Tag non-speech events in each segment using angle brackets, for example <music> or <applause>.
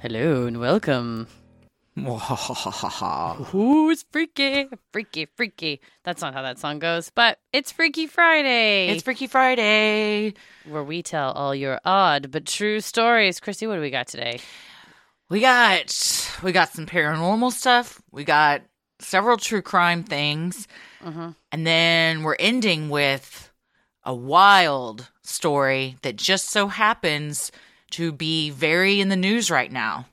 Hello and welcome. Ooh, it's freaky, freaky, freaky. That's not how that song goes, but it's Freaky Friday. It's Freaky Friday. where we tell all your odd but true stories. Christy, what do we got today? We got we got some paranormal stuff. We got several true crime things, Mhm. and then we're ending with a wild story that just so happens to be very in the news right now.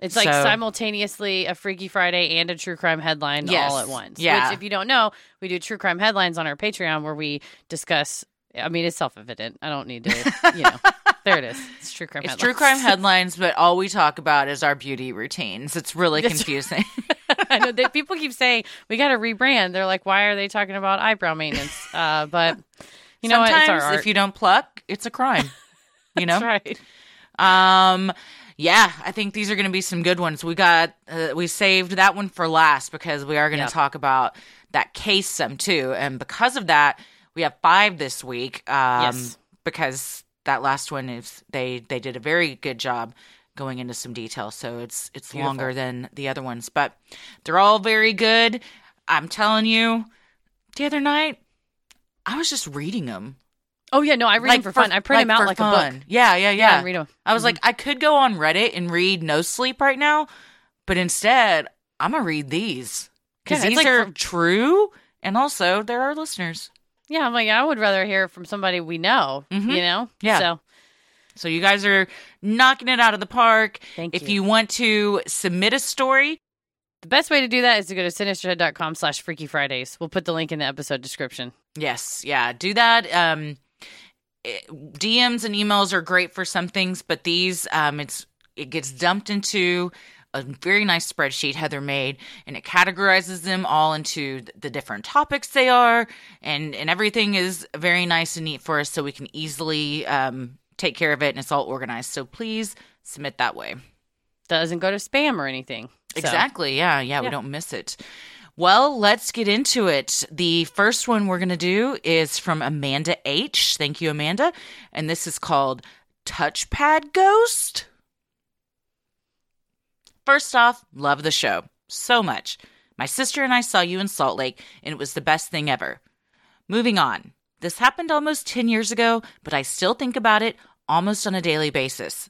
It's like So- simultaneously a Freaky Friday and a true crime headline Yes. all at once. Yeah. Which, if you don't know, we do true crime headlines on our Patreon where we discuss. I mean, it's self evident. I don't need to, you know. <laughs> there it is. It's true crime It's headlines. true crime <laughs> headlines, but all we talk about is our beauty routines. It's really confusing. <laughs> I know that people keep saying we got to rebrand. They're like, why are they talking about eyebrow maintenance? Uh, but you know? Sometimes It's our art. if you don't pluck, it's a crime. You know? That's right. Um, yeah, I think these are going to be some good ones. We got uh, we saved that one for last because we are going to Yep. talk about that case some too, and because of that, we have five this week. Um, Yes. because that last one is they they did a very good job going into some detail, so it's it's Beautiful. longer than the other ones, but they're all very good. I'm telling you, the other night I was just reading them. Oh yeah, no, I read them for, fun. I print them out for like a book. Yeah, yeah, Yeah, yeah. and read 'em. I was like, I could go on Reddit and read No Sleep right now, but instead, I'm gonna read these because Yeah, these like are for- true, and also they're our listeners. Yeah, I'm like, I would rather hear from somebody we know. Mhm. You know. Yeah. So So you guys are knocking it out of the park. thank if you. you want to submit a story, The best way to do that is to go to sinisterhood.com slash freaky Fridays. We'll put the link in the episode description. yes, yeah, do that. Um, it- DMs and emails are great for some things, but these, um, it's it gets dumped into a very nice spreadsheet Heather made, and it categorizes them all into the different topics they are, and and everything is very nice and neat for us, so we can easily um, take care of it, and it's all organized. So please submit that way. Doesn't go to spam or anything. So, Exactly. Yeah, yeah, we don't miss it. Well, let's get into it. The first one we're going to do is from Amanda H. Thank you, Amanda. And this is called Touchpad Ghost. First off, love the show so much. My sister and I saw you in Salt Lake, and it was the best thing ever. Moving on. This happened almost 10 years ago, but I still think about it almost on a daily basis.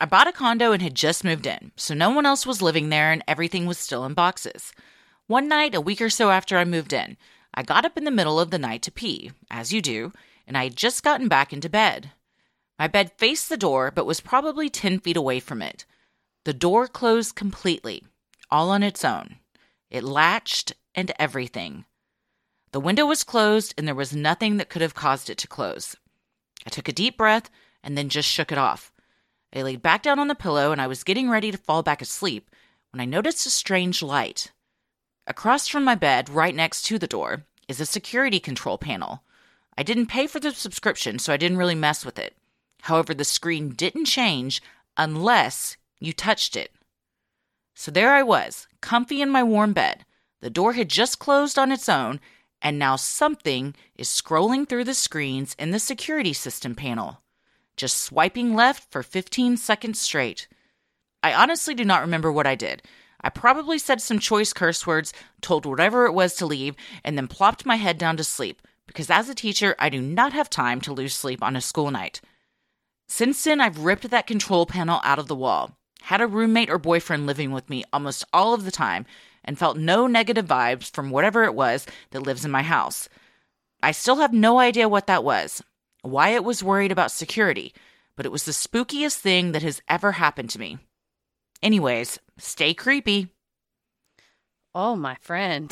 I bought a condo and had just moved in, so no one else was living there and everything was still in boxes. One night, a week or so after I moved in, I got up in the middle of the night to pee, as you do, and I had just gotten back into bed. My bed faced the door, but was probably 10 feet away from it. The door closed completely, all on its own. It latched and everything. The window was closed, and there was nothing that could have caused it to close. I took a deep breath and then just shook it off. I laid back down on the pillow and I was getting ready to fall back asleep when I noticed a strange light. Across from my bed, right next to the door, is a security control panel. I didn't pay for the subscription, so I didn't really mess with it. However, the screen didn't change unless you touched it. So there I was, comfy in my warm bed. The door had just closed on its own, and now something is scrolling through the screens in the security system panel just swiping left for 15 seconds straight. I honestly do not remember what I did. I probably said some choice curse words, told whatever it was to leave, and then plopped my head down to sleep, because as a teacher, I do not have time to lose sleep on a school night. Since then, I've ripped that control panel out of the wall, had a roommate or boyfriend living with me almost all of the time, and felt no negative vibes from whatever it was that lives in my house. I still have no idea what that was, why it was worried about security, but it was the spookiest thing that has ever happened to me. Anyways, stay creepy. Oh, my friend.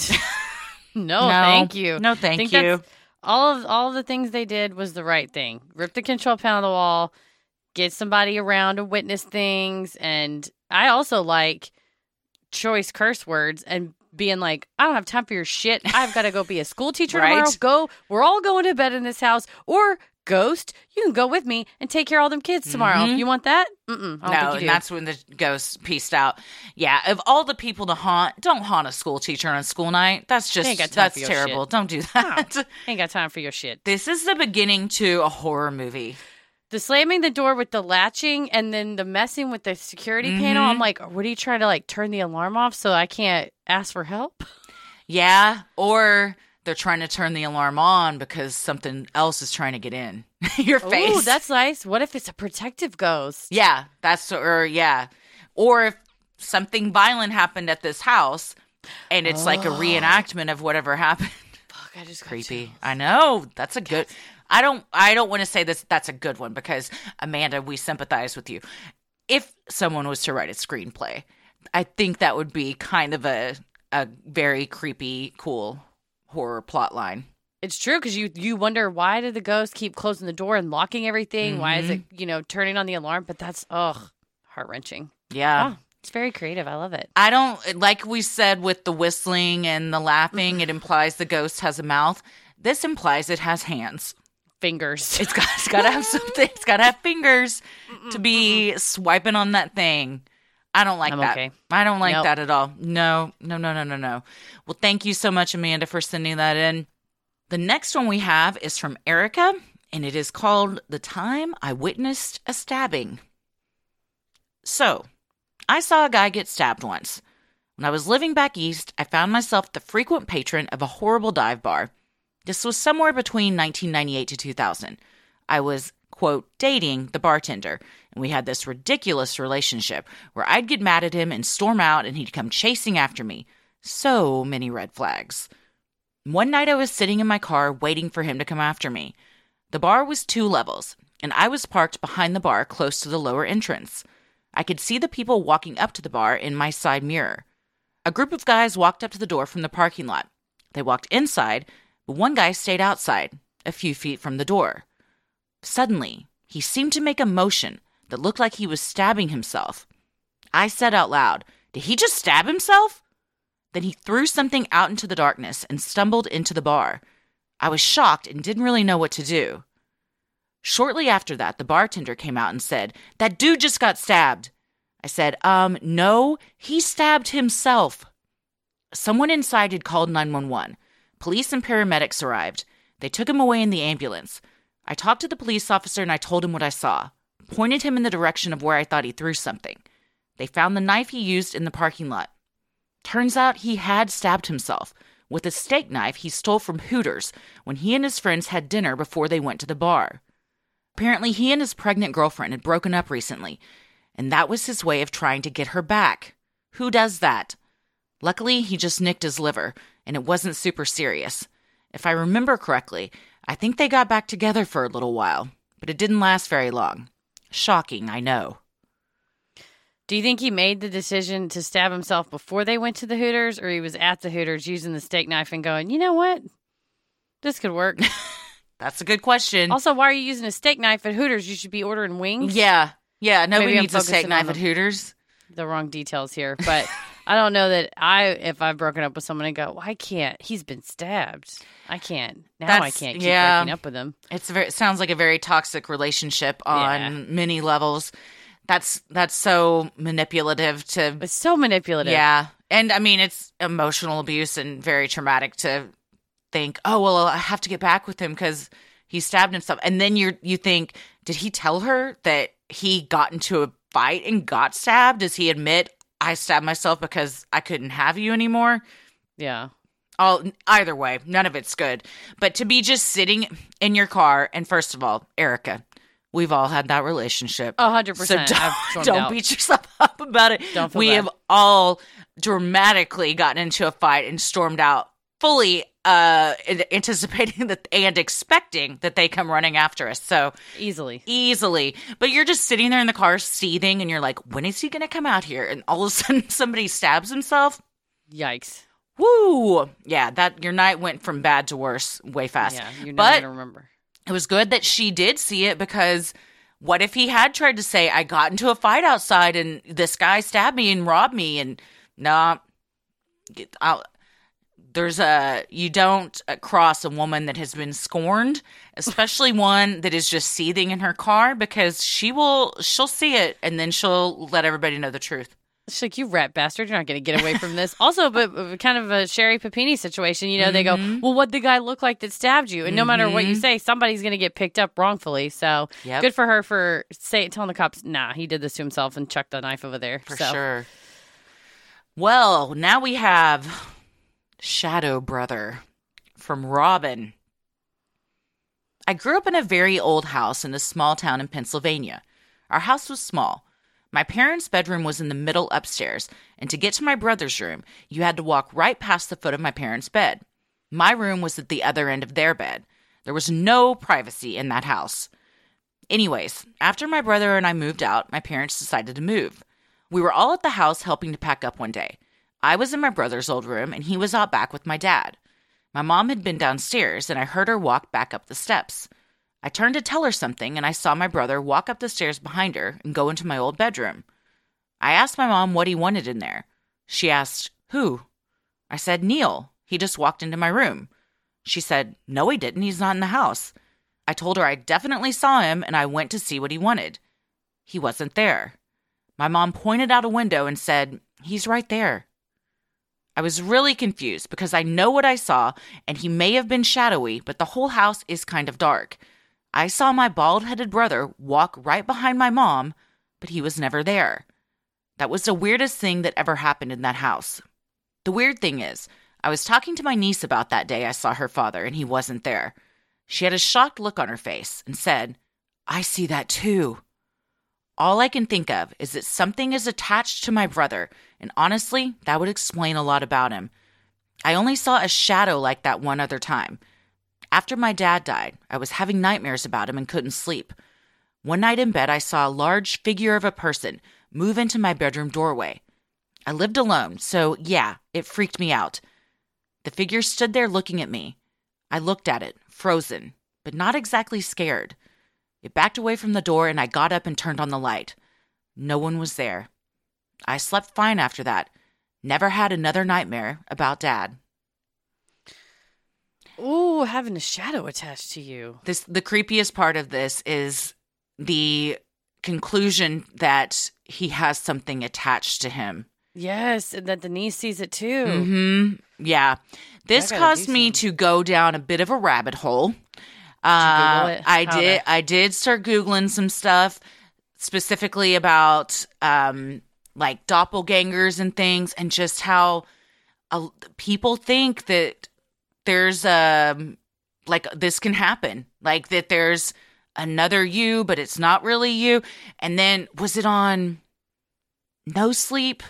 <laughs> no, thank you. No, thank you. all of all of the things they did was the right thing. Rip the control panel of the wall, get somebody around to witness things. And I also like choice curse words and being like, I don't have time for your shit. I've got to go be a school teacher <laughs> Right. tomorrow. Go. We're all going to bed in this house. Or ghost, you can go with me and take care of all them kids tomorrow. Mhm. You want that? No, and that's when the ghost pieced out. Yeah, of all the people to haunt, don't haunt a school teacher on a school night. That's just ain't got time that's terrible. shit. Don't do that. <laughs> Ain't got time for your shit. This is the beginning to a horror movie. The slamming the door with the latching and then the messing with the security panel. Mhm. I'm like, what are you trying to like turn the alarm off so I can't ask for help? Yeah, or they're trying to turn the alarm on because something else is trying to get in <laughs> your face. Oh, that's nice. What if it's a protective ghost? yeah, that's or yeah, or if something violent happened at this house and it's like a Oh. reenactment of whatever happened. Fuck, I just creepy. I know. That's a good. I don't. I don't want to say this. That's a good one because Amanda, we sympathize with you. If someone was to write a screenplay, I think that would be kind of a a very creepy, cool horror plot line. It's true because you you wonder why did the ghost keep closing the door and locking everything? Why is it Mm-hmm. you know turning on the alarm? But that's ugh heart wrenching. Yeah. Oh, it's very creative. I love it. I don't like we said with the whistling and the laughing. It implies the ghost has a mouth. This implies it has hands. Fingers. It's got. It's got to have something. It's got to have fingers to be swiping on that thing. I don't like I'm that. okay. I don't like Nope. that at all. No, no, no, no, no, no. Well, thank you so much, Amanda, for sending that in. The next one we have is from Erica, and it is called The Time I Witnessed a Stabbing. So, I saw a guy get stabbed once. When I was living back east, I found myself the frequent patron of a horrible dive bar. This was somewhere between 1998 to 2000. I was, quote, dating the bartender, and we had this ridiculous relationship where I'd get mad at him and storm out, and he'd come chasing after me. So many red flags. One night I was sitting in my car waiting for him to come after me. The bar was two levels, and I was parked behind the bar close to the lower entrance. I could see the people walking up to the bar in my side mirror. A group of guys walked up to the door from the parking lot. They walked inside, but one guy stayed outside, a few feet from the door. Suddenly, he seemed to make a motion that looked like he was stabbing himself. I said out loud, Did he just stab himself? Then he threw something out into the darkness and stumbled into the bar. I was shocked and didn't really know what to do. Shortly after that, the bartender came out and said, That dude just got stabbed. I said, Um, no, he stabbed himself. Someone inside had called 911. Police and paramedics arrived. They took him away in the ambulance. I talked to the police officer and I told him what I saw, pointed him in the direction of where I thought he threw something. They found the knife he used in the parking lot. Turns out he had stabbed himself with a steak knife he stole from Hooters when he and his friends had dinner before they went to the bar. Apparently, he and his pregnant girlfriend had broken up recently, and that was his way of trying to get her back. Who does that? Luckily, he just nicked his liver, and it wasn't super serious. If I remember correctly, I think they got back together for a little while, but it didn't last very long. Shocking, I know. Do you think he made the decision to stab himself before they went to the Hooters, or he was at the Hooters using the steak knife and going, you know what? This could work. <laughs> That's a good question. also, why are you using a steak knife at Hooters? You should be ordering wings. yeah, yeah, nobody Maybe needs a steak knife at Hooters. The wrong details here, but <laughs> I don't know that I, if I've broken up with someone and go, well, I can't. He's been stabbed. I can't. Now I can't keep yeah. breaking up with him. It's very, it sounds like a very toxic relationship on Yeah. many levels. That's that's so manipulative to It's so manipulative. Yeah. And I mean, it's emotional abuse and very traumatic to think, oh, well, I have to get back with him because he stabbed himself. And then you're, you think, did he tell her that he got into a fight and got stabbed? Does he admit, I stabbed myself because I couldn't have you anymore? Yeah. All, either way, none of it's good. But to be just sitting in your car, and first of all, Erica, we've all had that relationship. A hundred So percent. don't, don't beat yourself <laughs> up about it. Don't we bad. have all dramatically gotten into a fight and stormed out fully uh anticipating <laughs> that and expecting that they come running after us. So easily. easily. But you're just sitting there in the car seething and you're like, when is he gonna come out here? And all of a <laughs> sudden somebody stabs himself. Yikes. Woo! Yeah, that your night went from bad to worse way fast. Yeah, you're But- never gonna remember. it was good that she did see it because what if he had tried to say, I got into a fight outside and this guy stabbed me and robbed me? And no, nah, there's a, you don't cross a woman that has been scorned, especially <laughs> one that is just seething in her car because she will, she'll see it and then she'll let everybody know the truth. She's like, you rat bastard, you're not going to get away from this. also, but kind of a Sherri Papini situation. You know, mm-hmm. they go, mm-hmm. well, what the guy look like that stabbed you? And mm-hmm. no matter what you mm-hmm. say, somebody's going to get picked up wrongfully. So yep. good for her for say, telling the cops, nah, he did this to himself and chucked the knife over there. For so. sure. Well, now we have Shadow Brother from Robin. I grew up in a very old house in a small town in Pennsylvania. Our house was small. My parents' bedroom was in the middle upstairs, and to get to my brother's room, you had to walk right past the foot of my parents' bed. My room was at the other end of their bed. There was no privacy in that house. Anyways, after my brother and I moved out, my parents decided to move. We were all at the house helping to pack up one day. I was in my brother's old room, and he was out back with my dad. My mom had been downstairs, and I heard her walk back up the steps. I turned to tell her something, and I saw my brother walk up the stairs behind her and go into my old bedroom. I asked my mom what he wanted in there. She asked, Who? I said, Neil. He just walked into my room. She said, No, he didn't. He's not in the house. I told her I definitely saw him and I went to see what he wanted. He wasn't there. My mom pointed out a window and said, He's right there. I was really confused because I know what I saw and he may have been shadowy, but the whole house is kind of dark. I saw my bald headed brother walk right behind my mom, but he was never there. That was the weirdest thing that ever happened in that house. The weird thing is, I was talking to my niece about that day I saw her father and he wasn't there. She had a shocked look on her face and said, I see that too. All I can think of is that something is attached to my brother, and honestly, that would explain a lot about him. I only saw a shadow like that one other time. After my dad died, I was having nightmares about him and couldn't sleep. One night in bed, I saw a large figure of a person move into my bedroom doorway. I lived alone, so yeah, it freaked me out. The figure stood there looking at me. I looked at it, frozen, but not exactly scared. It backed away from the door, and I got up and turned on the light. No one was there. I slept fine after that. Never had another nightmare about Dad. Ooh, having a shadow attached to you. This the creepiest part of this is the conclusion that he has something attached to him. Yes, and that the niece sees it too. Mm-hmm. Yeah. This caused me to go down a bit of a rabbit hole. Uh, I did. To? I did start googling some stuff specifically about um, like doppelgangers and things, and just how uh, people think that there's um like this can happen like that there's another you but it's not really you and then was it on no sleep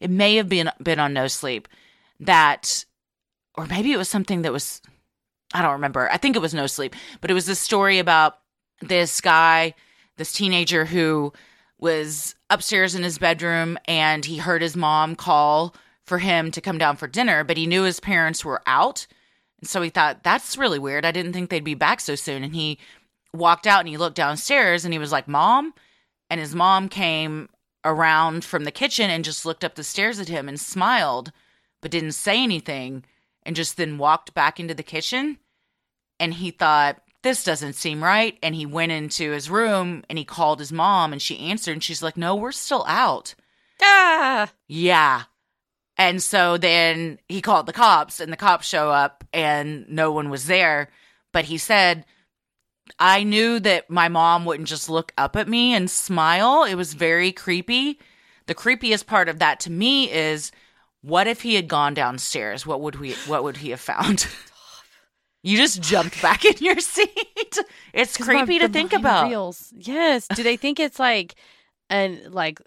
it may have been been on no sleep that or maybe it was something that was i don't remember i think it was no sleep but it was a story about this guy this teenager who was upstairs in his bedroom and he heard his mom call for him to come down for dinner but he knew his parents were out and so he thought, that's really weird. I didn't think they'd be back so soon. And he walked out and he looked downstairs and he was like, Mom? And his mom came around from the kitchen and just looked up the stairs at him and smiled, but didn't say anything and just then walked back into the kitchen. And he thought, this doesn't seem right. And he went into his room and he called his mom and she answered and she's like, no, we're still out. Ah. Yeah. And so then he called the cops, and the cops show up, and no one was there. But he said, I knew that my mom wouldn't just look up at me and smile. It was very creepy. The creepiest part of that to me is what if he had gone downstairs? What would we what would he have found? <laughs> you just jumped back in your seat. It's creepy to think about. Reels. Yes. Do they think it's like and like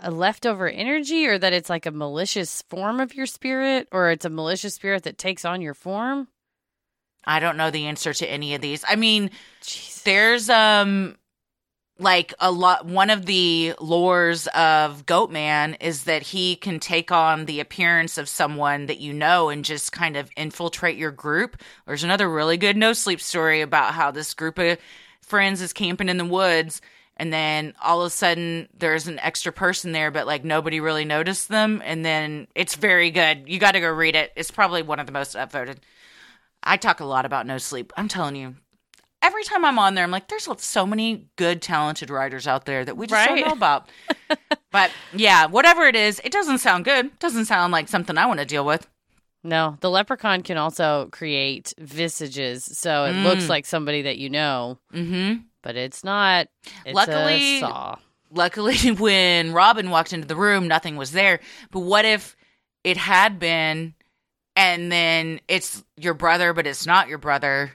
a leftover energy or that it's like a malicious form of your spirit or it's a malicious spirit that takes on your form? I don't know the answer to any of these. I mean, Jesus. there's um like a lot one of the lores of Goatman is that he can take on the appearance of someone that you know and just kind of infiltrate your group. There's another really good no sleep story about how this group of friends is camping in the woods and then all of a sudden there's an extra person there but like nobody really noticed them and then it's very good. You got to go read it. It's probably one of the most upvoted. I talk a lot about no sleep i'm telling you every time i'm on there i'm like there's so many good talented writers out there that we just right? don't know about <laughs> but yeah whatever it is it doesn't sound good doesn't sound like something i want to deal with no, the leprechaun can also create visages, so it mm. looks like somebody that you know. Mm-hmm but it's not. It's luckily, luckily, <laughs> when Robin walked into the room, nothing was there. But what if it had been, and then it's your brother, but it's not your brother?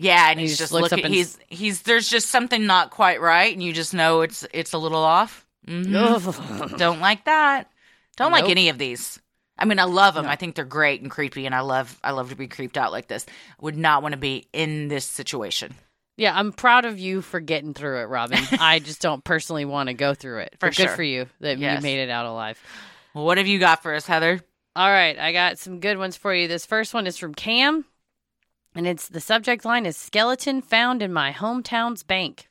Yeah, and, and he's just, just looking. He's he's there's just something not quite right, and you just know it's it's a little off. Mm-hmm. Don't like that. Don't nope. like any of these. I mean, I love them. No. I think they're great and creepy, and I love I love to be creeped out like this. I would not want to be in this situation. Yeah, I'm proud of you for getting through it, Robin. <laughs> I just don't personally want to go through it. For good for you that yes. you made it out alive. Well, what have you got for us, Heather? All right, I got some good ones for you. This first one is from Cam, and it's the subject line is skeleton found in my hometown's bank.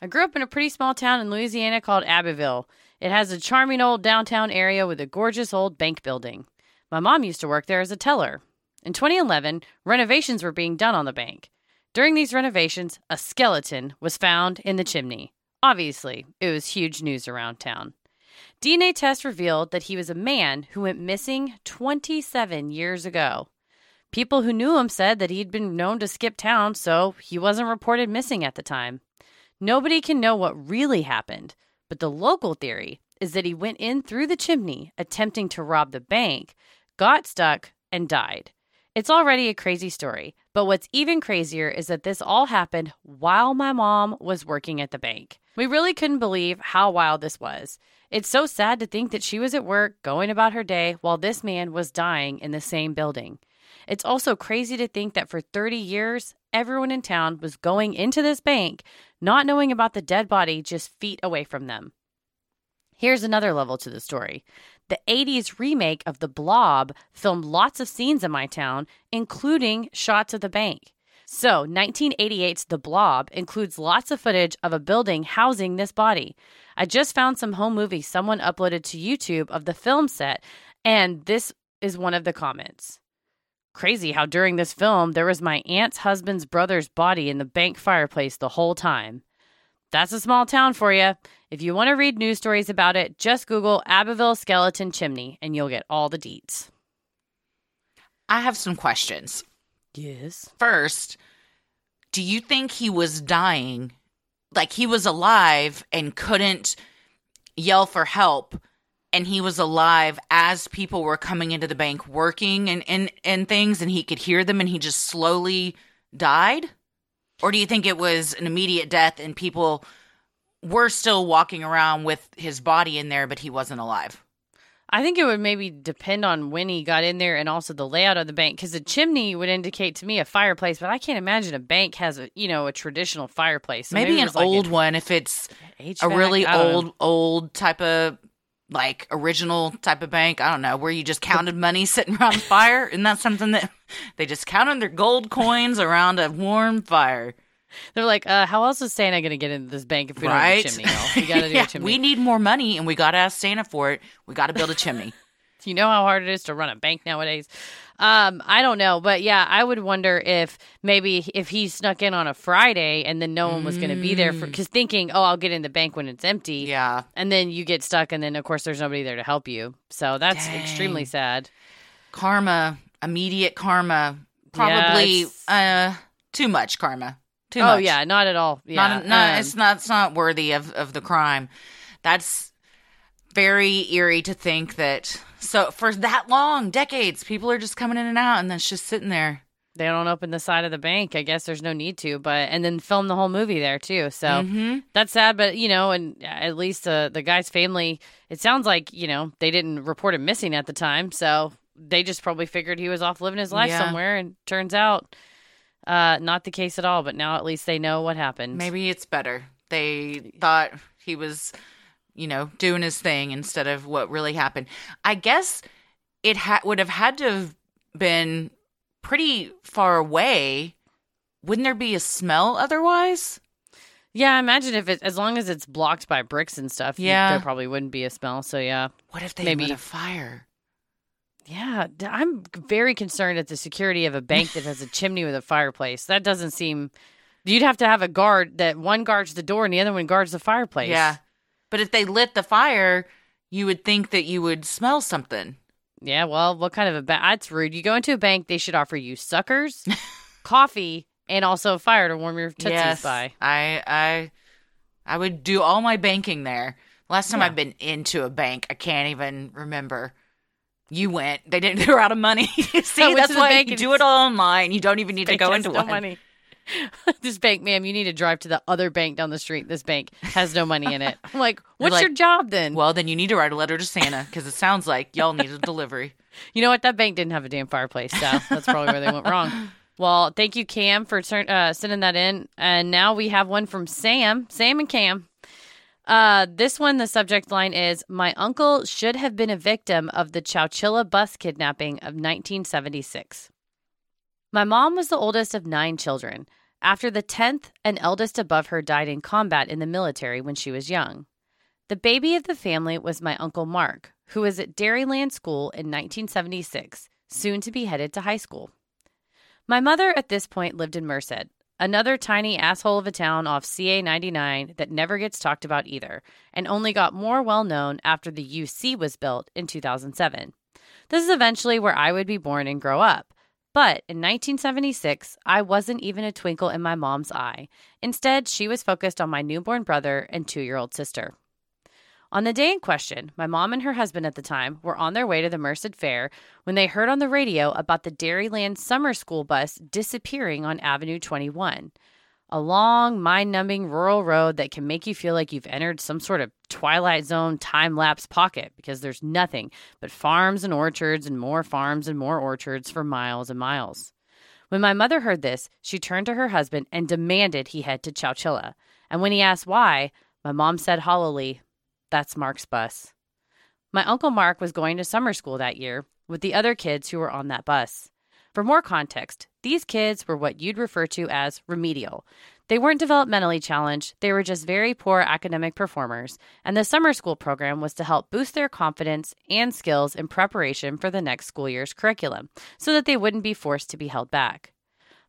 I grew up in a pretty small town in Louisiana called Abbeville. It has a charming old downtown area with a gorgeous old bank building. My mom used to work there as a teller. In 2011, renovations were being done on the bank. During these renovations, a skeleton was found in the chimney. Obviously, it was huge news around town. DNA tests revealed that he was a man who went missing 27 years ago. People who knew him said that he'd been known to skip town, so he wasn't reported missing at the time. Nobody can know what really happened, but the local theory is that he went in through the chimney attempting to rob the bank, got stuck, and died. It's already a crazy story, but what's even crazier is that this all happened while my mom was working at the bank. We really couldn't believe how wild this was. It's so sad to think that she was at work going about her day while this man was dying in the same building. It's also crazy to think that for 30 years, everyone in town was going into this bank not knowing about the dead body just feet away from them. Here's another level to the story. The 80s remake of The Blob filmed lots of scenes in my town, including shots of the bank. So, 1988's The Blob includes lots of footage of a building housing this body. I just found some home movies someone uploaded to YouTube of the film set, and this is one of the comments. Crazy how during this film there was my aunt's husband's brother's body in the bank fireplace the whole time. That's a small town for you. If you want to read news stories about it, just Google Abbeville Skeleton Chimney and you'll get all the deets. I have some questions. Yes. First, do you think he was dying? Like he was alive and couldn't yell for help and he was alive as people were coming into the bank working and, and, and things and he could hear them and he just slowly died? Or do you think it was an immediate death and people were still walking around with his body in there, but he wasn't alive? I think it would maybe depend on when he got in there and also the layout of the bank because a chimney would indicate to me a fireplace, but I can't imagine a bank has a you know a traditional fireplace. So maybe, maybe, an like old one if it's HVAC, a really old know. old type of like original type of bank. I don't know where you just counted money sitting around the fire. Isn't that something that <laughs> they just counted their gold coins around a warm fire? They're like, uh, how else is Santa going to get into this bank if we right? don't have a chimney? <laughs> We got to do yeah, a chimney. We need more money, and we got to ask Santa for it. We got to build a chimney. <laughs> you know how hard it is to run a bank nowadays. Um, I don't know, but yeah, I would wonder if maybe if he snuck in on a Friday and then no one was going to be there for because mm. thinking, oh, I'll get in the bank when it's empty. Yeah, and then you get stuck, and then of course there's nobody there to help you. So that's Dang. extremely sad. Karma, immediate karma, probably yeah, uh too much karma. Too oh much. yeah, not at all. Yeah, not, not um, it's not it's not worthy of of the crime. That's very eerie to think that so for that long, decades, people are just coming in and out, and then it's just sitting there. They don't open the side of the bank. I guess there's no need to, but and then film the whole movie there too. So mm-hmm. that's sad, but you know, and at least uh, the guy's family. It sounds like you know they didn't report him missing at the time, so they just probably figured he was off living his life yeah. somewhere. And turns out, uh, not the case at all. But now at least they know what happened. Maybe it's better. They thought he was you know, doing his thing instead of what really happened. I guess it ha- would have had to have been pretty far away wouldn't there be a smell otherwise? Yeah, imagine if it as long as it's blocked by bricks and stuff. you- Yeah. there probably wouldn't be a smell. So yeah, What if they Maybe. a fire? yeah. I'm very concerned at the security of a bank that has a chimney with a fireplace. That doesn't seem. You'd have to have a guard that one guards the door and the other one guards the fireplace. Yeah. But if they lit the fire, you would think that you would smell something. Yeah. Well, what kind of a bank? That's rude. You go into a bank, they should offer you suckers, <laughs> coffee, and also a fire to warm your tootsies yes, by. I I I would do all my banking there. Last time Yeah. I've been into a bank, I can't even remember. You went. They didn't. <laughs> They were out of money. <laughs> See, that's why you do it all online. You don't even need to go into one. money. <laughs> this bank, ma'am, you need to drive to the other bank down the street. This bank has no money in it. <laughs> I'm like, what's like, your job then? Well, then you need to write a letter to Santa because it sounds like y'all need a delivery. <laughs> You know what? That bank didn't have a damn fireplace, so that's probably where they went wrong. Well, thank you, Cam, for uh, sending that in. And now we have one from Sam, Sam and Cam. Uh, this one, the subject line is My uncle should have been a victim of the Chowchilla bus kidnapping of 1976. My mom was the oldest of nine children. After the 10th and eldest above her died in combat in the military when she was young. The baby of the family was my Uncle Mark, who was at Dairyland School in 1976, soon to be headed to high school. My mother at this point lived in Merced, another tiny asshole of a town off CA 99 that never gets talked about either, and only got more well known after the UC was built in 2007. This is eventually where I would be born and grow up. But in 1976, I wasn't even a twinkle in my mom's eye. Instead, she was focused on my newborn brother and two year old sister. On the day in question, my mom and her husband at the time were on their way to the Merced Fair when they heard on the radio about the Dairyland summer school bus disappearing on Avenue 21. A long, mind numbing rural road that can make you feel like you've entered some sort of Twilight Zone time lapse pocket because there's nothing but farms and orchards and more farms and more orchards for miles and miles. When my mother heard this, she turned to her husband and demanded he head to Chowchilla. And when he asked why, my mom said hollowly, That's Mark's bus. My Uncle Mark was going to summer school that year with the other kids who were on that bus. For more context, these kids were what you'd refer to as remedial. They weren't developmentally challenged, they were just very poor academic performers, and the summer school program was to help boost their confidence and skills in preparation for the next school year's curriculum so that they wouldn't be forced to be held back.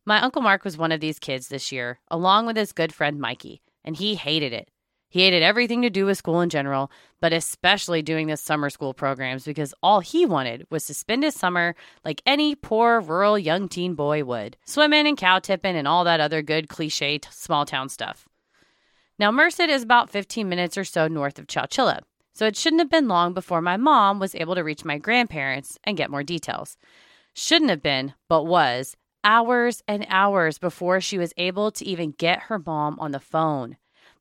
My Uncle Mark was one of these kids this year, along with his good friend Mikey, and he hated it. He hated everything to do with school in general, but especially doing the summer school programs because all he wanted was to spend his summer like any poor rural young teen boy would swimming and cow tipping and all that other good cliche t- small town stuff. Now, Merced is about 15 minutes or so north of Chowchilla, so it shouldn't have been long before my mom was able to reach my grandparents and get more details. Shouldn't have been, but was, hours and hours before she was able to even get her mom on the phone.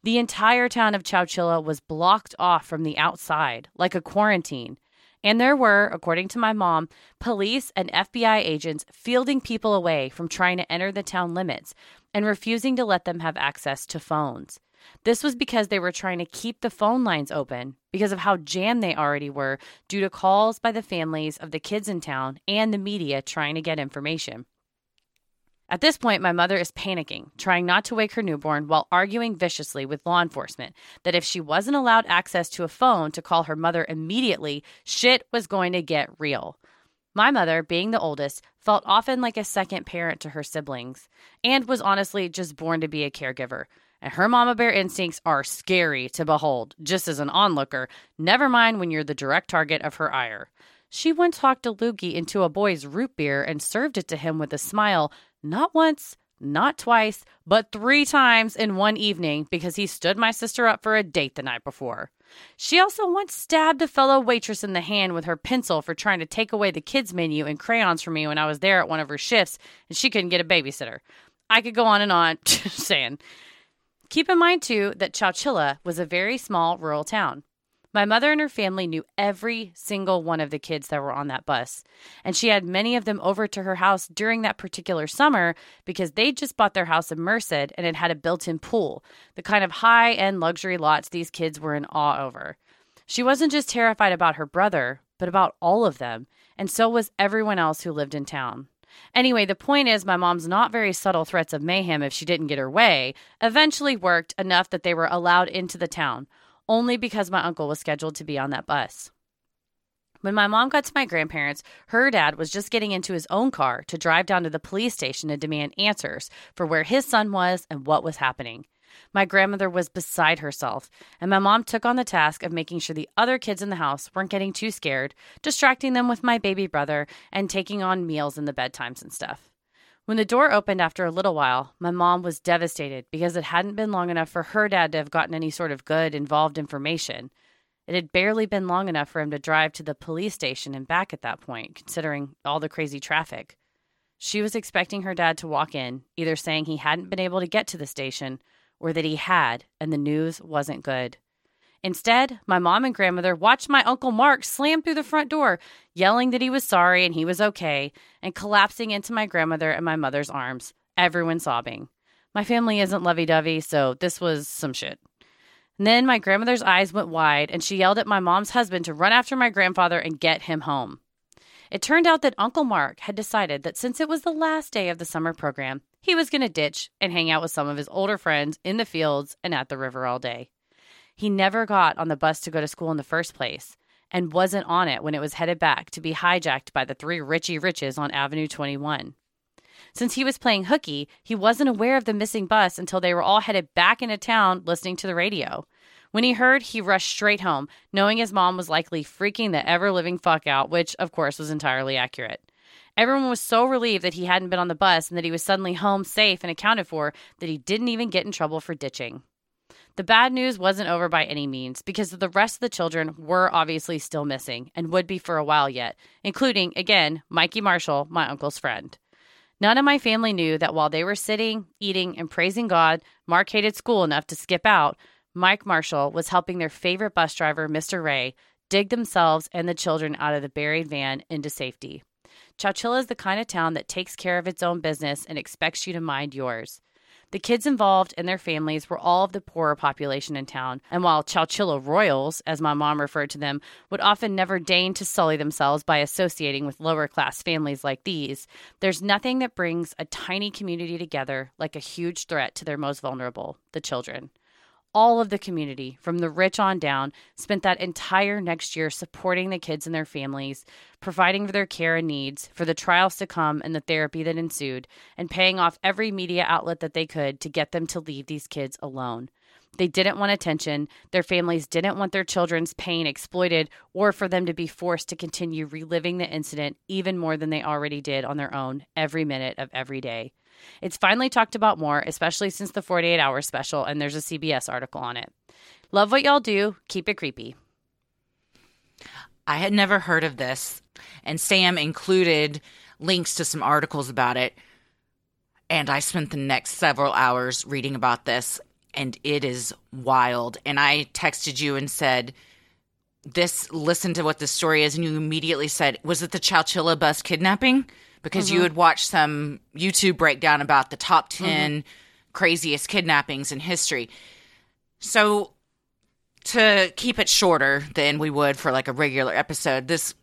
The entire town of Chowchilla was blocked off from the outside, like a quarantine. And there were, according to my mom, police and FBI agents fielding people away from trying to enter the town limits and refusing to let them have access to phones. This was because they were trying to keep the phone lines open because of how jammed they already were due to calls by the families of the kids in town and the media trying to get information. At this point, my mother is panicking, trying not to wake her newborn while arguing viciously with law enforcement that if she wasn't allowed access to a phone to call her mother immediately, shit was going to get real. My mother, being the oldest, felt often like a second parent to her siblings and was honestly just born to be a caregiver. And her mama bear instincts are scary to behold, just as an onlooker, never mind when you're the direct target of her ire. She once talked a loogie into a boy's root beer and served it to him with a smile, not once, not twice, but three times in one evening because he stood my sister up for a date the night before. She also once stabbed a fellow waitress in the hand with her pencil for trying to take away the kids' menu and crayons from me when I was there at one of her shifts and she couldn't get a babysitter. I could go on and on, <laughs> saying. Keep in mind, too, that Chowchilla was a very small rural town. My mother and her family knew every single one of the kids that were on that bus, and she had many of them over to her house during that particular summer because they'd just bought their house in Merced and it had a built in pool, the kind of high end luxury lots these kids were in awe over. She wasn't just terrified about her brother, but about all of them, and so was everyone else who lived in town. Anyway, the point is, my mom's not very subtle threats of mayhem if she didn't get her way eventually worked enough that they were allowed into the town, only because my uncle was scheduled to be on that bus. When my mom got to my grandparents, her dad was just getting into his own car to drive down to the police station to demand answers for where his son was and what was happening. My grandmother was beside herself, and my mom took on the task of making sure the other kids in the house weren't getting too scared, distracting them with my baby brother, and taking on meals in the bedtimes and stuff. When the door opened after a little while, my mom was devastated because it hadn't been long enough for her dad to have gotten any sort of good, involved information. It had barely been long enough for him to drive to the police station and back at that point, considering all the crazy traffic. She was expecting her dad to walk in, either saying he hadn't been able to get to the station or that he had, and the news wasn't good. Instead, my mom and grandmother watched my Uncle Mark slam through the front door, yelling that he was sorry and he was okay, and collapsing into my grandmother and my mother's arms, everyone sobbing. My family isn't lovey dovey, so this was some shit. And then my grandmother's eyes went wide and she yelled at my mom's husband to run after my grandfather and get him home. It turned out that Uncle Mark had decided that since it was the last day of the summer program, he was going to ditch and hang out with some of his older friends in the fields and at the river all day. He never got on the bus to go to school in the first place and wasn't on it when it was headed back to be hijacked by the three Richie Riches on Avenue 21. Since he was playing hooky, he wasn't aware of the missing bus until they were all headed back into town listening to the radio. When he heard, he rushed straight home, knowing his mom was likely freaking the ever living fuck out, which, of course, was entirely accurate. Everyone was so relieved that he hadn't been on the bus and that he was suddenly home safe and accounted for that he didn't even get in trouble for ditching. The bad news wasn't over by any means because the rest of the children were obviously still missing and would be for a while yet, including, again, Mikey Marshall, my uncle's friend. None of my family knew that while they were sitting, eating, and praising God, Mark hated school enough to skip out. Mike Marshall was helping their favorite bus driver, Mr. Ray, dig themselves and the children out of the buried van into safety. Chowchilla is the kind of town that takes care of its own business and expects you to mind yours. The kids involved and their families were all of the poorer population in town, and while Chowchilla Royals, as my mom referred to them, would often never deign to sully themselves by associating with lower class families like these, there's nothing that brings a tiny community together like a huge threat to their most vulnerable, the children all of the community, from the rich on down, spent that entire next year supporting the kids and their families, providing for their care and needs, for the trials to come and the therapy that ensued, and paying off every media outlet that they could to get them to leave these kids alone. They didn't want attention. Their families didn't want their children's pain exploited or for them to be forced to continue reliving the incident even more than they already did on their own every minute of every day. It's finally talked about more, especially since the 48 hour special, and there's a CBS article on it. Love what y'all do. Keep it creepy. I had never heard of this, and Sam included links to some articles about it. And I spent the next several hours reading about this, and it is wild. And I texted you and said, This, listen to what this story is. And you immediately said, Was it the Chowchilla bus kidnapping? Because mm-hmm. you had watched some YouTube breakdown about the top 10 mm-hmm. craziest kidnappings in history. So, to keep it shorter than we would for like a regular episode, this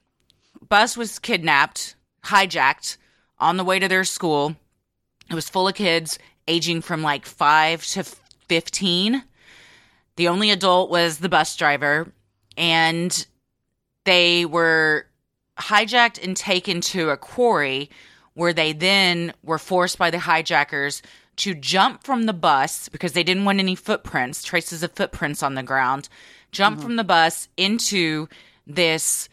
bus was kidnapped, hijacked on the way to their school. It was full of kids aging from like 5 to 15. The only adult was the bus driver, and they were hijacked and taken to a quarry where they then were forced by the hijackers to jump from the bus because they didn't want any footprints, traces of footprints on the ground, jump mm-hmm. from the bus into this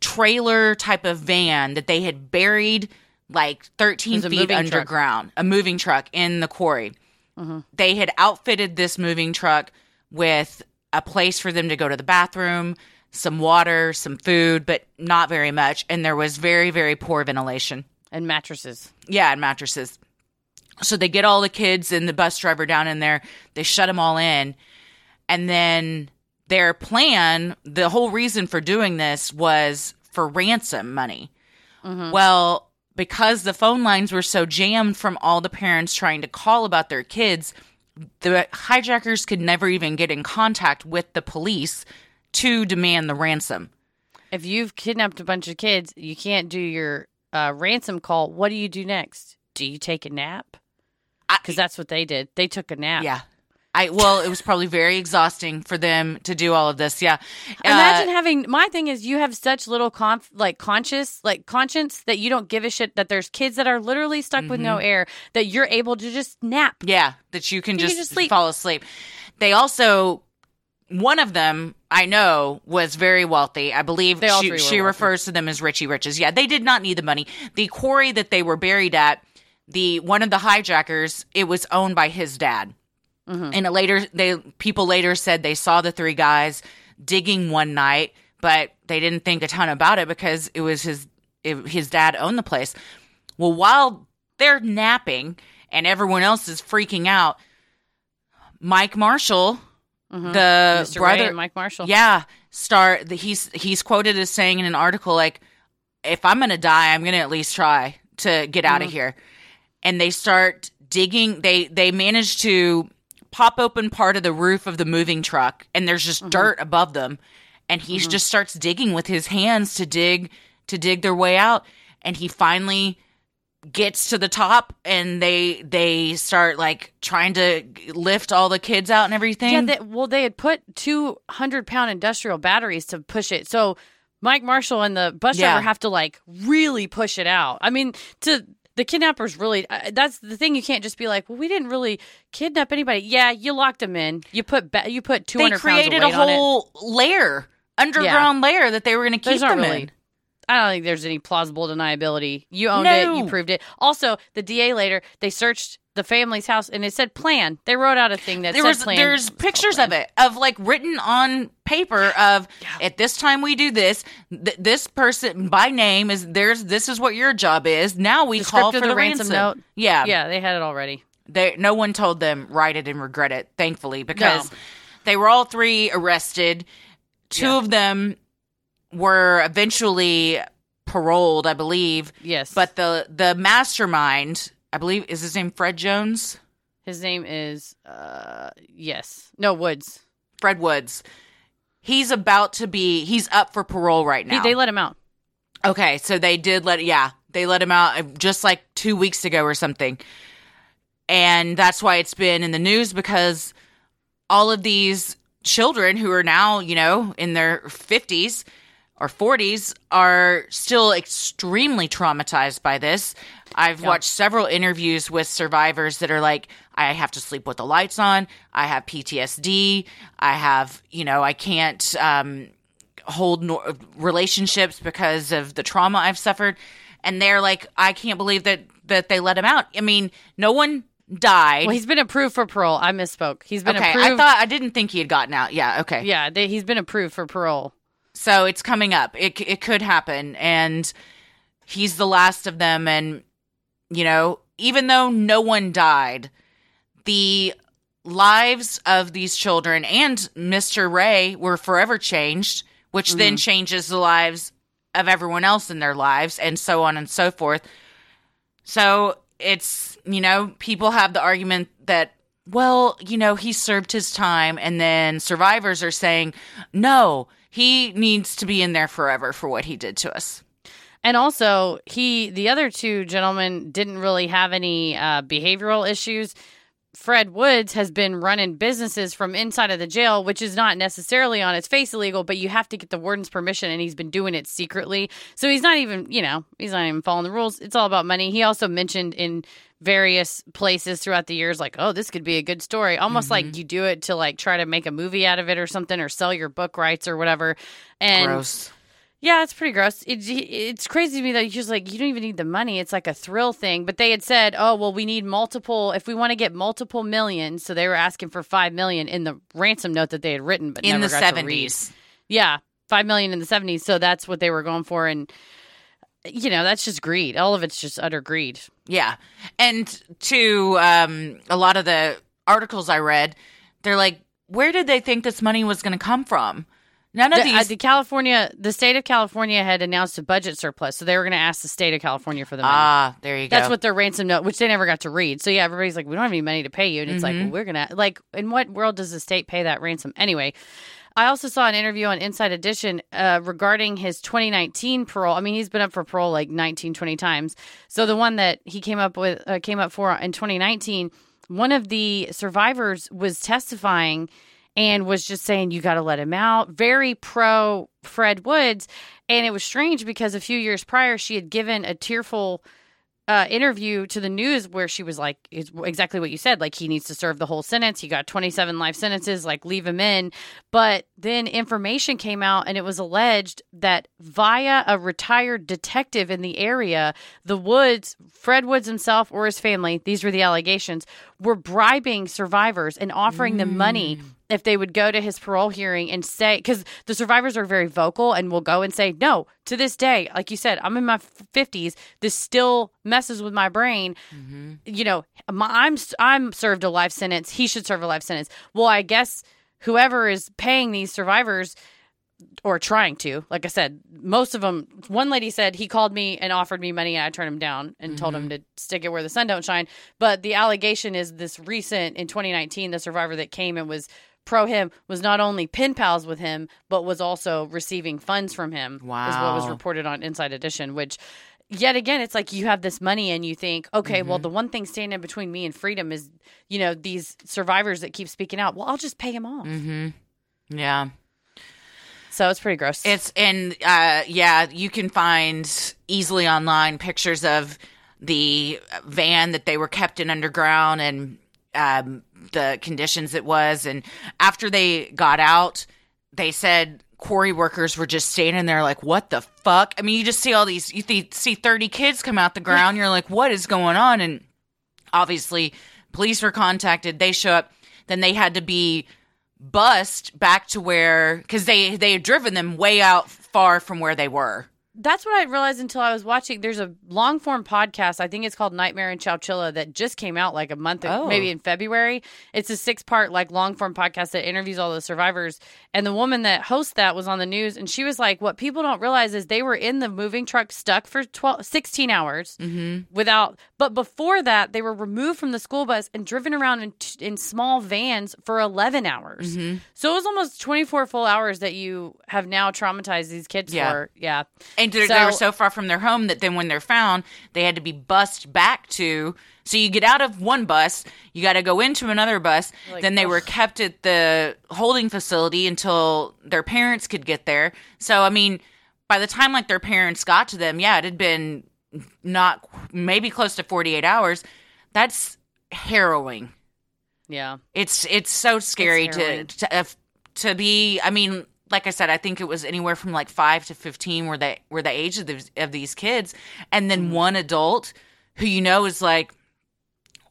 trailer type of van that they had buried like 13 feet underground, truck. a moving truck in the quarry. Mm-hmm. They had outfitted this moving truck with a place for them to go to the bathroom, some water, some food, but not very much. And there was very, very poor ventilation. And mattresses. Yeah, and mattresses. So they get all the kids and the bus driver down in there. They shut them all in. And then their plan, the whole reason for doing this was for ransom money. Mm-hmm. Well, because the phone lines were so jammed from all the parents trying to call about their kids, the hijackers could never even get in contact with the police to demand the ransom. If you've kidnapped a bunch of kids, you can't do your uh, ransom call, what do you do next? Do you take a nap? Because that's what they did. They took a nap. Yeah. I well, it was probably very exhausting for them to do all of this. Yeah. Imagine uh, having my thing is you have such little conf, like conscious like conscience that you don't give a shit that there's kids that are literally stuck mm-hmm. with no mm-hmm. air that you're able to just nap. Yeah, that you can, you just, can just fall asleep. They also one of them I know was very wealthy. I believe she, she refers to them as Richie Riches. Yeah, they did not need the money. The quarry that they were buried at, the one of the hijackers, it was owned by his dad. Mm-hmm. And later, they people later said they saw the three guys digging one night, but they didn't think a ton about it because it was his it, his dad owned the place. Well, while they're napping and everyone else is freaking out, Mike Marshall, mm-hmm. the Mr. brother, Mike Marshall, yeah, start. He's he's quoted as saying in an article like, "If I'm gonna die, I'm gonna at least try to get out mm-hmm. of here." And they start digging. They they manage to pop open part of the roof of the moving truck and there's just mm-hmm. dirt above them and he mm-hmm. just starts digging with his hands to dig to dig their way out and he finally gets to the top and they they start like trying to lift all the kids out and everything. Yeah they, well they had put 200 pound industrial batteries to push it. So mike marshall and the bus driver have to like really push it out. I mean to the kidnappers really uh, that's the thing. You can't just be like well we didn't really kidnap anybody. Yeah you locked them in. You put ba- you put 200 they created a whole layer underground yeah. layer that they were going to keep them really, in I don't think there's any plausible deniability. You owned no. it. You proved it. Also, the DA later they searched the family's house and it said plan. They wrote out a thing that there said was, plan. There's pictures of it of like written on paper of yeah. at this time we do this. Th- this person by name is there's this is what your job is. Now we call for the, the ransom. ransom. note. Yeah, yeah, they had it already. They no one told them write it and regret it. Thankfully, because no. they were all three arrested. Two yeah. of them were eventually paroled, I believe. Yes, but the the mastermind I believe is his name Fred Jones. His name is uh yes. No, Woods. Fred Woods. He's about to be he's up for parole right now. He, they let him out. Okay, so they did let yeah, they let him out uh, just like 2 weeks ago or something. And that's why it's been in the news because all of these children who are now, you know, in their 50s or 40s are still extremely traumatized by this. I've watched several interviews with survivors that are like, I have to sleep with the lights on. I have PTSD. I have, you know, I can't um, hold no- relationships because of the trauma I've suffered. And they're like, I can't believe that that they let him out. I mean, no one died. Well, he's been approved for parole. I misspoke. He's been okay, approved. I thought I didn't think he had gotten out. Yeah. Okay. Yeah, they, he's been approved for parole. So it's coming up. It it could happen, and he's the last of them. And you know, even though no one died, the lives of these children and Mr. Ray were forever changed, which mm-hmm. then changes the lives of everyone else in their lives, and so on and so forth. So it's, you know, people have the argument that, well, you know, he served his time, and then survivors are saying, no, he needs to be in there forever for what he did to us. And also, he the other two gentlemen didn't really have any uh, behavioral issues. Fred Woods has been running businesses from inside of the jail, which is not necessarily on its face illegal, but you have to get the warden's permission, and he's been doing it secretly. So he's not even, you know, he's not even following the rules. It's all about money. He also mentioned in various places throughout the years, like, oh, this could be a good story. Almost mm-hmm. like you do it to like try to make a movie out of it or something, or sell your book rights or whatever. And Gross. Yeah, it's pretty gross. It, it's crazy to me that you're just like, you don't even need the money. It's like a thrill thing. But they had said, oh, well, we need multiple, if we want to get multiple millions. So they were asking for 5 million in the ransom note that they had written, but in the 70s. Yeah, 5 million in the 70s. So that's what they were going for. And, you know, that's just greed. All of it's just utter greed. Yeah. And to um, a lot of the articles I read, they're like, where did they think this money was going to come from? None of the, these. uh, the California, the state of California had announced a budget surplus, so they were going to ask the state of California for the money. ah, there you go. That's what their ransom note, which they never got to read. So yeah, everybody's like, we don't have any money to pay you, and it's Mm-hmm. like, well, we're gonna like, in what world does the state pay that ransom anyway? I also saw an interview on Inside Edition uh, regarding his 2019 parole. I mean, he's been up for parole like 19, 20 times. So the one that he came up with, uh, came up for in 2019, one of the survivors was testifying and was just saying you got to let him out very pro fred woods and it was strange because a few years prior she had given a tearful uh, interview to the news where she was like exactly what you said like he needs to serve the whole sentence. He got 27 life sentences like leave him in. But then information came out and it was alleged that via a retired detective in the area the woods fred woods himself or his family these were the allegations were bribing survivors and offering them money if they would go to his parole hearing and say because the survivors are very vocal and will go and say no to this day like you said i'm in my 50s this still messes with my brain. Mm-hmm. You know my, i'm i'm served a life sentence. He should serve a life sentence. Well i guess whoever is paying these survivors or trying to like i said most of them one lady said he called me and offered me money and i turned him down and told him mm-hmm. to stick it where the sun don't shine. But the allegation is this recent in 2019 the survivor that came and was pro him was not only pen pals with him but was also receiving funds from him Wow. is what was reported on inside edition which yet again it's like you have this money and you think okay well the one thing standing between me and freedom is you know these survivors that keep speaking out well i'll just pay them off Mm-hmm. yeah. so it's pretty gross It's and uh, yeah, you can find easily online pictures of the van that they were kept in underground and um, the conditions it was. And after they got out, they said quarry workers were just standing there like, "What the fuck?" I mean, you just see all these. You th- see thirty kids come out the ground. You're like, "What is going on?" And obviously, police were contacted. They show up. Then they had to be bussed back to where because they they had driven them way out far from where they were. That's what I realized until I was watching. There's a long form podcast. I think it's called Nightmare in Chowchilla that just came out like a month, Oh. maybe in February. It's a six part like long form podcast that interviews all the survivors. And the woman that hosts that was on the news, and she was like, "What people don't realize is they were in the moving truck stuck for 12, 16 hours mm-hmm. without. But before that, they were removed from the school bus and driven around in, in small vans for 11 hours. Mm-hmm. So it was almost 24 full hours that you have now traumatized these kids Yeah. for. Yeah. And they they were So- so far from their home that then when they're found, they had to be bussed back to. So you get out of one bus, you got to go into another bus. Like, then they were kept at the holding facility until their parents could get there. So I mean, by the time like their parents got to them, yeah, it had been not maybe close to forty eight hours. That's harrowing. Yeah. It's it's so scary to to uh, to be. I mean, like I said, I think it was anywhere from like five to fifteen were the were the age of these of these kids, and then one adult who you know is like,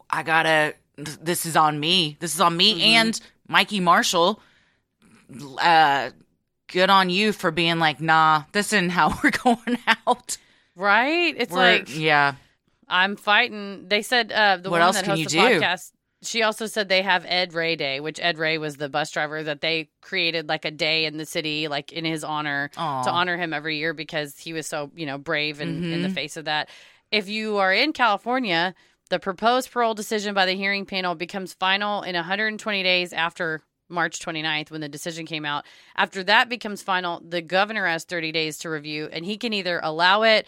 I gotta. This is on me. This is on me. And Mikey Marshall, uh, good on you for being like, nah, this isn't how <laughs> we're going out. Right? It's We're- like yeah, I'm fighting. They said uh, the What woman else that can hosts you the do? podcast. She also said they have Ed Ray Day, which Ed Ray was the bus driver that they created like a day in the city, like in his honor Aw. to honor him every year because he was so you know brave and in Mm-hmm. the face of that. If you are in California, the proposed parole decision by the hearing panel becomes final in 120 days after March 29th when the decision came out. After that becomes final, the governor has 30 days to review and he can either allow it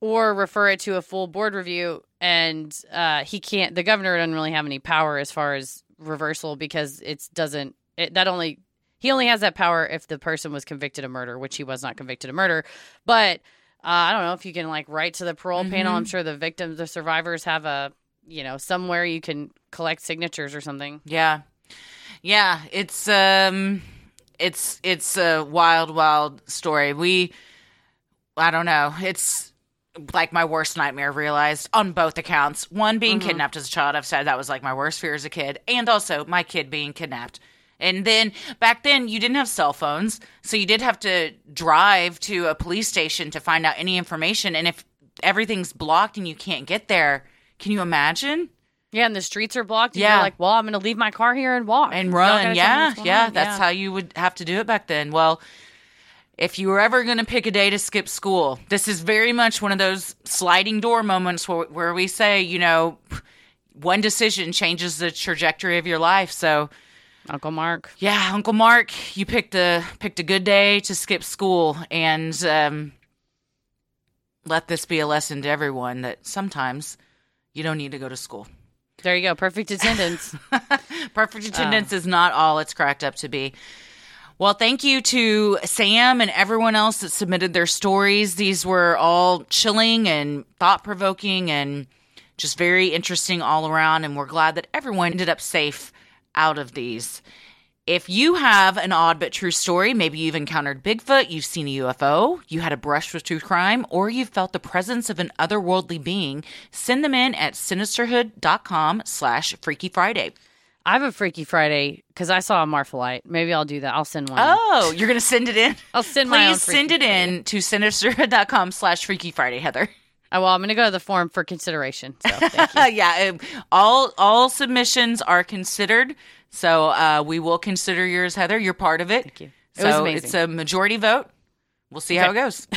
or refer it to a full board review and uh, he can't the governor doesn't really have any power as far as reversal because it doesn't it, that only he only has that power if the person was convicted of murder which he was not convicted of murder but uh, i don't know if you can like write to the parole panel i'm sure the victims the survivors have a you know somewhere you can collect signatures or something Yeah. Yeah, it's um it's it's a wild wild story. We I don't know. It's like my worst nightmare realized on both accounts. One being mm-hmm. kidnapped as a child. I've said that was like my worst fear as a kid and also my kid being kidnapped. And then back then you didn't have cell phones, so you did have to drive to a police station to find out any information and if everything's blocked and you can't get there, can you imagine? Yeah, and the streets are blocked. Yeah. You're like, well, I'm going to leave my car here and walk. and Y'all gotta tell run. Yeah, yeah. on. That's how you would have to do it back then. Well, if you were ever going to pick a day to skip school, this is very much one of those sliding door moments where, where we say, you know, one decision changes the trajectory of your life. So, Uncle Mark. yeah, Uncle Mark, you picked a picked a good day to skip school, and um, let this be a lesson to everyone that sometimes you don't need to go to school. There you go. Perfect attendance. <laughs> Perfect attendance is not all it's cracked up to be. Well, thank you to Sam and everyone else that submitted their stories. These were all chilling and thought provoking and just very interesting all around. And we're glad that everyone ended up safe out of these. If you have an odd but true story, maybe you've encountered Bigfoot, you've seen a UFO, you had a brush with true crime, or you've felt the presence of an otherworldly being, send them in at sinisterhood.com slash Freaky Friday. I have a Freaky Friday because I saw a Marfa light. Maybe I'll do that. I'll send one. Oh, you're going to send it in? <laughs> I'll send my Please send it in to sinisterhood.com slash Freaky Friday, Heather. Oh, well, I'm going to go to the form for consideration. So thank you. <laughs> yeah, um, all all submissions are considered. So uh, we will consider yours, Heather. You're part of it. Thank you. It so was amazing. it's a majority vote. We'll see how it goes. <laughs>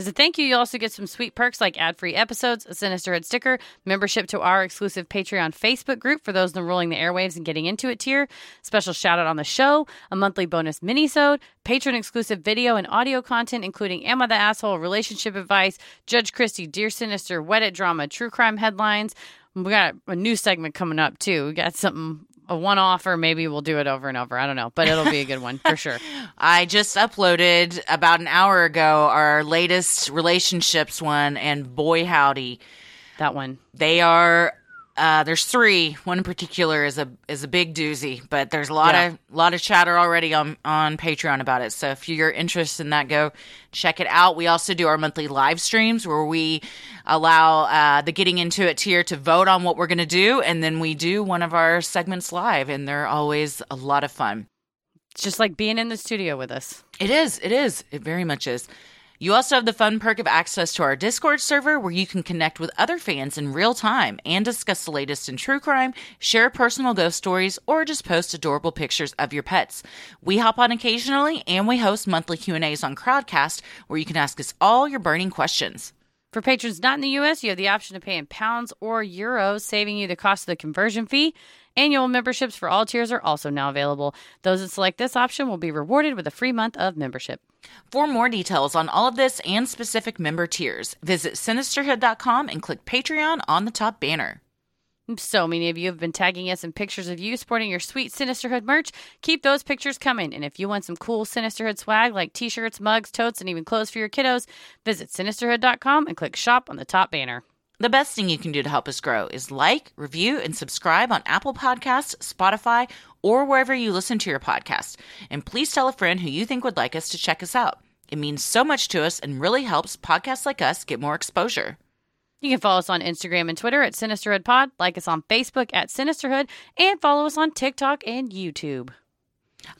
As a thank you, you also get some sweet perks like ad free episodes, a Sinisterhood sticker, membership to our exclusive Patreon Facebook group for those enrolling the airwaves and getting into it tier, special shout out on the show, a monthly bonus minisode, patron exclusive video and audio content, including Am I the Asshole, relationship advice, Judge Christy, Dear Sinister, Wedded Drama, True Crime headlines. We got a new segment coming up too. We got something a one off, or maybe we'll do it over and over. I don't know, but it'll be a good one for sure. <laughs> I just uploaded about an hour ago our latest relationships one, and boy, howdy. That one. They are. Uh, there's three. One in particular is a is a big doozy, but there's a lot Yeah. of lot of chatter already on on Patreon about it. So if you're interested in that, go check it out. We also do our monthly live streams where we allow uh, the getting into it tier to vote on what we're going to do, and then we do one of our segments live, and they're always a lot of fun. It's just like being in the studio with us. It is. It is. It very much is. You also have the fun perk of access to our Discord server where you can connect with other fans in real time and discuss the latest in true crime, share personal ghost stories, or just post adorable pictures of your pets. We hop on occasionally and we host monthly Q&As on Crowdcast where you can ask us all your burning questions. For patrons not in the U.S., you have the option to pay in pounds or euros, saving you the cost of the conversion fee. Annual memberships for all tiers are also now available. Those that select this option will be rewarded with a free month of membership. For more details on all of this and specific member tiers, visit sinisterhood.com and click Patreon on the top banner. So many of you have been tagging us in pictures of you sporting your sweet Sinisterhood merch. Keep those pictures coming. And if you want some cool Sinisterhood swag like t shirts, mugs, totes, and even clothes for your kiddos, visit sinisterhood.com and click shop on the top banner. The best thing you can do to help us grow is like, review, and subscribe on Apple Podcasts, Spotify, or wherever you listen to your podcast. And please tell a friend who you think would like us to check us out. It means so much to us and really helps podcasts like us get more exposure. You can follow us on Instagram and Twitter at Sinisterhood Pod, like us on Facebook at Sinisterhood, and follow us on TikTok and YouTube.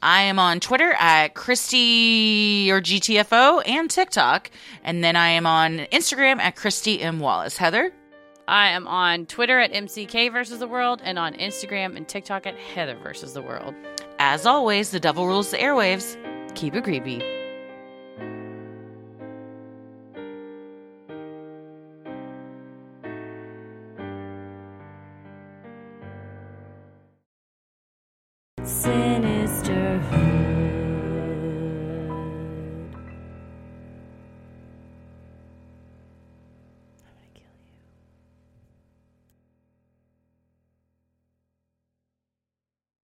I am on Twitter at Christy or GTFO and TikTok. And then I am on Instagram at Christy M. Wallace. Heather? I am on Twitter at MCK versus the world and on Instagram and TikTok at Heather versus the world. As always, the devil rules the airwaves. Keep it creepy. sinister